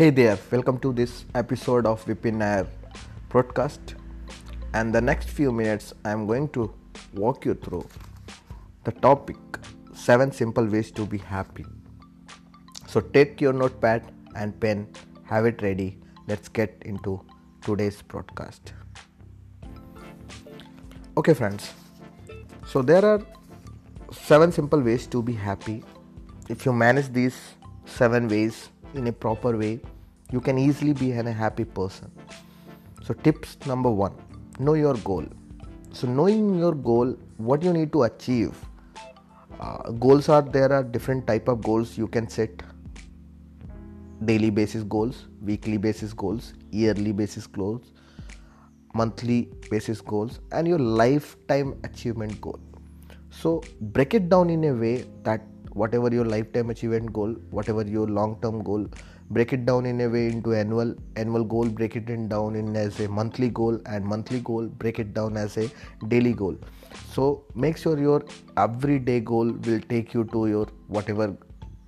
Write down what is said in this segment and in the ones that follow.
Hey there, welcome to this episode of Vipin Nayar broadcast. And the next few minutes, I am going to walk you through the topic 7 simple ways to be happy. So take your notepad and pen, have it ready. Let's get into today's broadcast. Okay, friends. So there are 7 simple ways to be happy. If you manage these 7 ways, in a proper way, you can easily be a happy person. So, tips number one know your goal. So, knowing your goal, what you need to achieve. Uh, goals are there are different type of goals you can set daily basis goals weekly basis goals yearly basis goals monthly basis goals and your lifetime achievement goal so break it down in a way that whatever your lifetime achievement goal whatever your long term goal break it down in a way into annual annual goal break it in down in as a monthly goal and monthly goal break it down as a daily goal. So make sure your everyday goal will take you to your whatever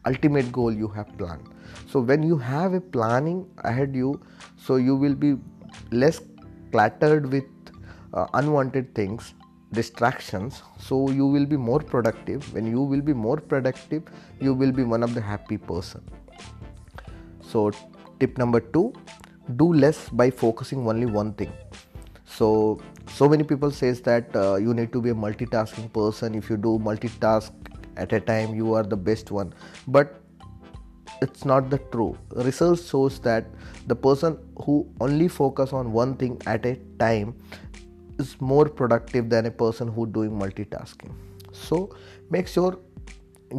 ultimate goal you have planned. So when you have a planning ahead you so you will be less cluttered with uh, unwanted things distractions so you will be more productive. When you will be more productive you will be one of the happy person. So tip number 2 do less by focusing only one thing. So so many people says that uh, you need to be a multitasking person. If you do multitask at a time you are the best one. But it's not the true. Research shows that the person who only focus on one thing at a time is more productive than a person who doing multitasking. So make sure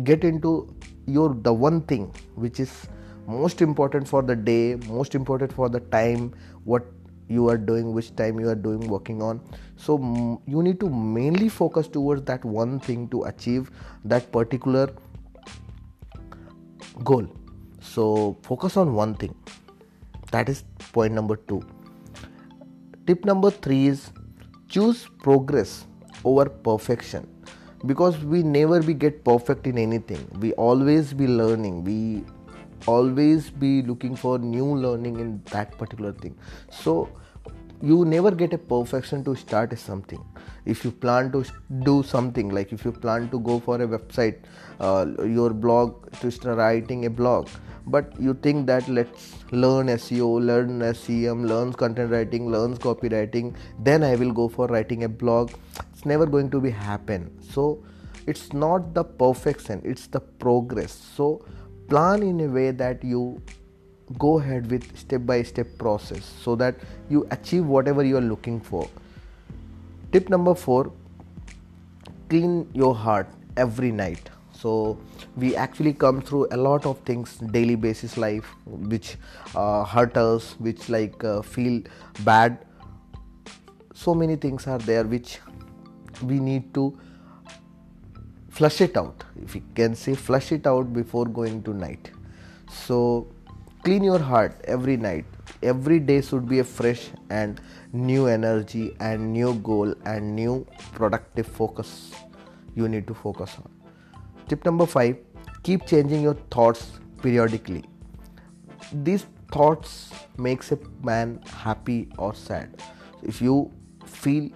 get into your the one thing which is most important for the day most important for the time what you are doing which time you are doing working on. So you need to mainly focus towards that one thing to achieve that particular goal. So focus on one thing. That is point number 2 tip number 3 is choose progress over perfection. Because we never be get perfect in anything. We always be learning. We always be looking for new learning in that particular thing. So you never get a perfection to start something if you plan to do something like if you plan to go for a website uh, your blog to start writing a blog but you think that let's learn SEO, learn SEM, learn content writing, learn copywriting, then I will go for writing a blog. It's never going to be happen. So it's not the perfection, it's the progress. So plan in a way that you go ahead with step by step process so that you achieve whatever you are looking for. Tip number 4 clean your heart every night. So we actually come through a lot of things daily basis life which uh, hurt us which like uh, feel bad. So many things are there which we need to flush it out. If you can say flush it out before going to night. So clean your heart every night every day should be a fresh and new energy and new goal and new productive focus you need to focus on Tip number five keep changing your thoughts periodically. These thoughts makes a man happy or sad. If you feel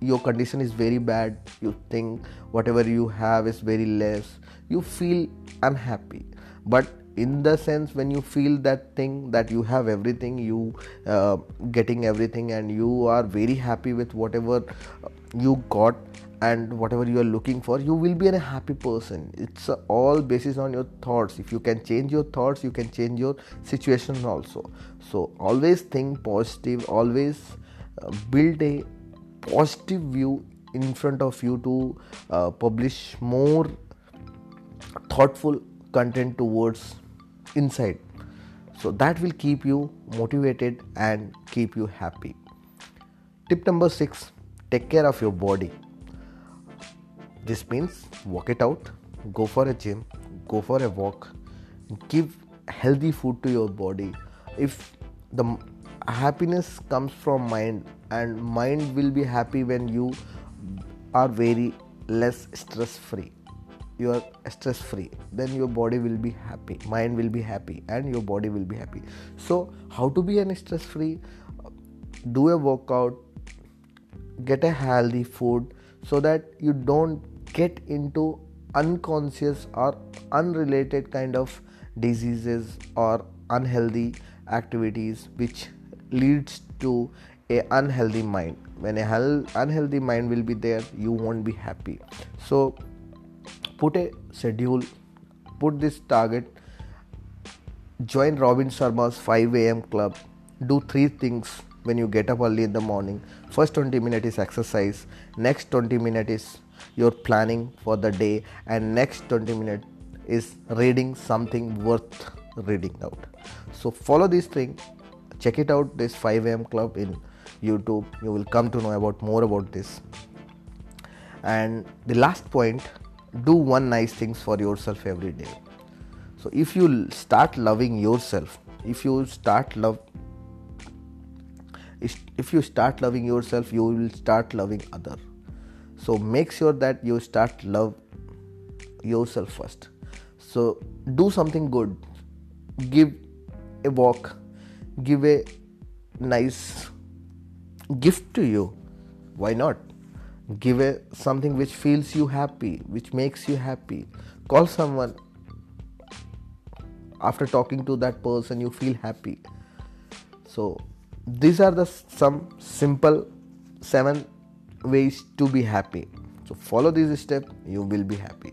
your condition is very bad, you think whatever you have is very less, you feel unhappy. But in the sense when you feel that thing that you have everything you uh, getting everything and you are very happy with whatever you got and whatever you are looking for you will be a happy person. It's all basis on your thoughts. If you can change your thoughts you can change your situation also. So always think positive always uh, build a positive view in front of you to uh, publish more thoughtful content towards inside. So that will keep you motivated and keep you happy. Tip number 6 take care of your body. This means walk it out, go for a gym, go for a walk, give healthy food to your body. If the happiness comes from mind and mind will be happy when you are very less stress free you are stress free then your body will be happy mind will be happy and your body will be happy. So how to be an stress free? Do a workout get a healthy food so that you don't get into unconscious or unrelated kind of diseases or unhealthy activities which leads to a unhealthy mind. When a unhealthy mind will be there you won't be happy. So put a schedule put this target join robin sharma's 5 am club do three things when you get up early in the morning. First 20 minutes is exercise next 20 minutes is your planning for the day and next 20 minutes is reading something worth reading out. So follow this thing check it out this 5 am club in youtube. You will come to know about more about this. And the last point do one nice things for yourself every day. So if you start loving yourself if you start love if you start loving yourself you will start loving other. So make sure that you start love yourself first. So do something good. Give a walk. Give a nice gift to you. Why not give a something which feels you happy which makes you happy. Call someone after talking to that person you feel happy. So these are the some simple seven ways to be happy. So follow these steps you will be happy.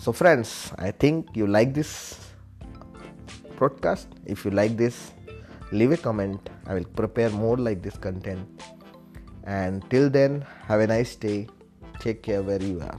So friends i think you like this broadcast if you like this leave a comment. I will prepare more like this content and till then have a nice day. Take care where you are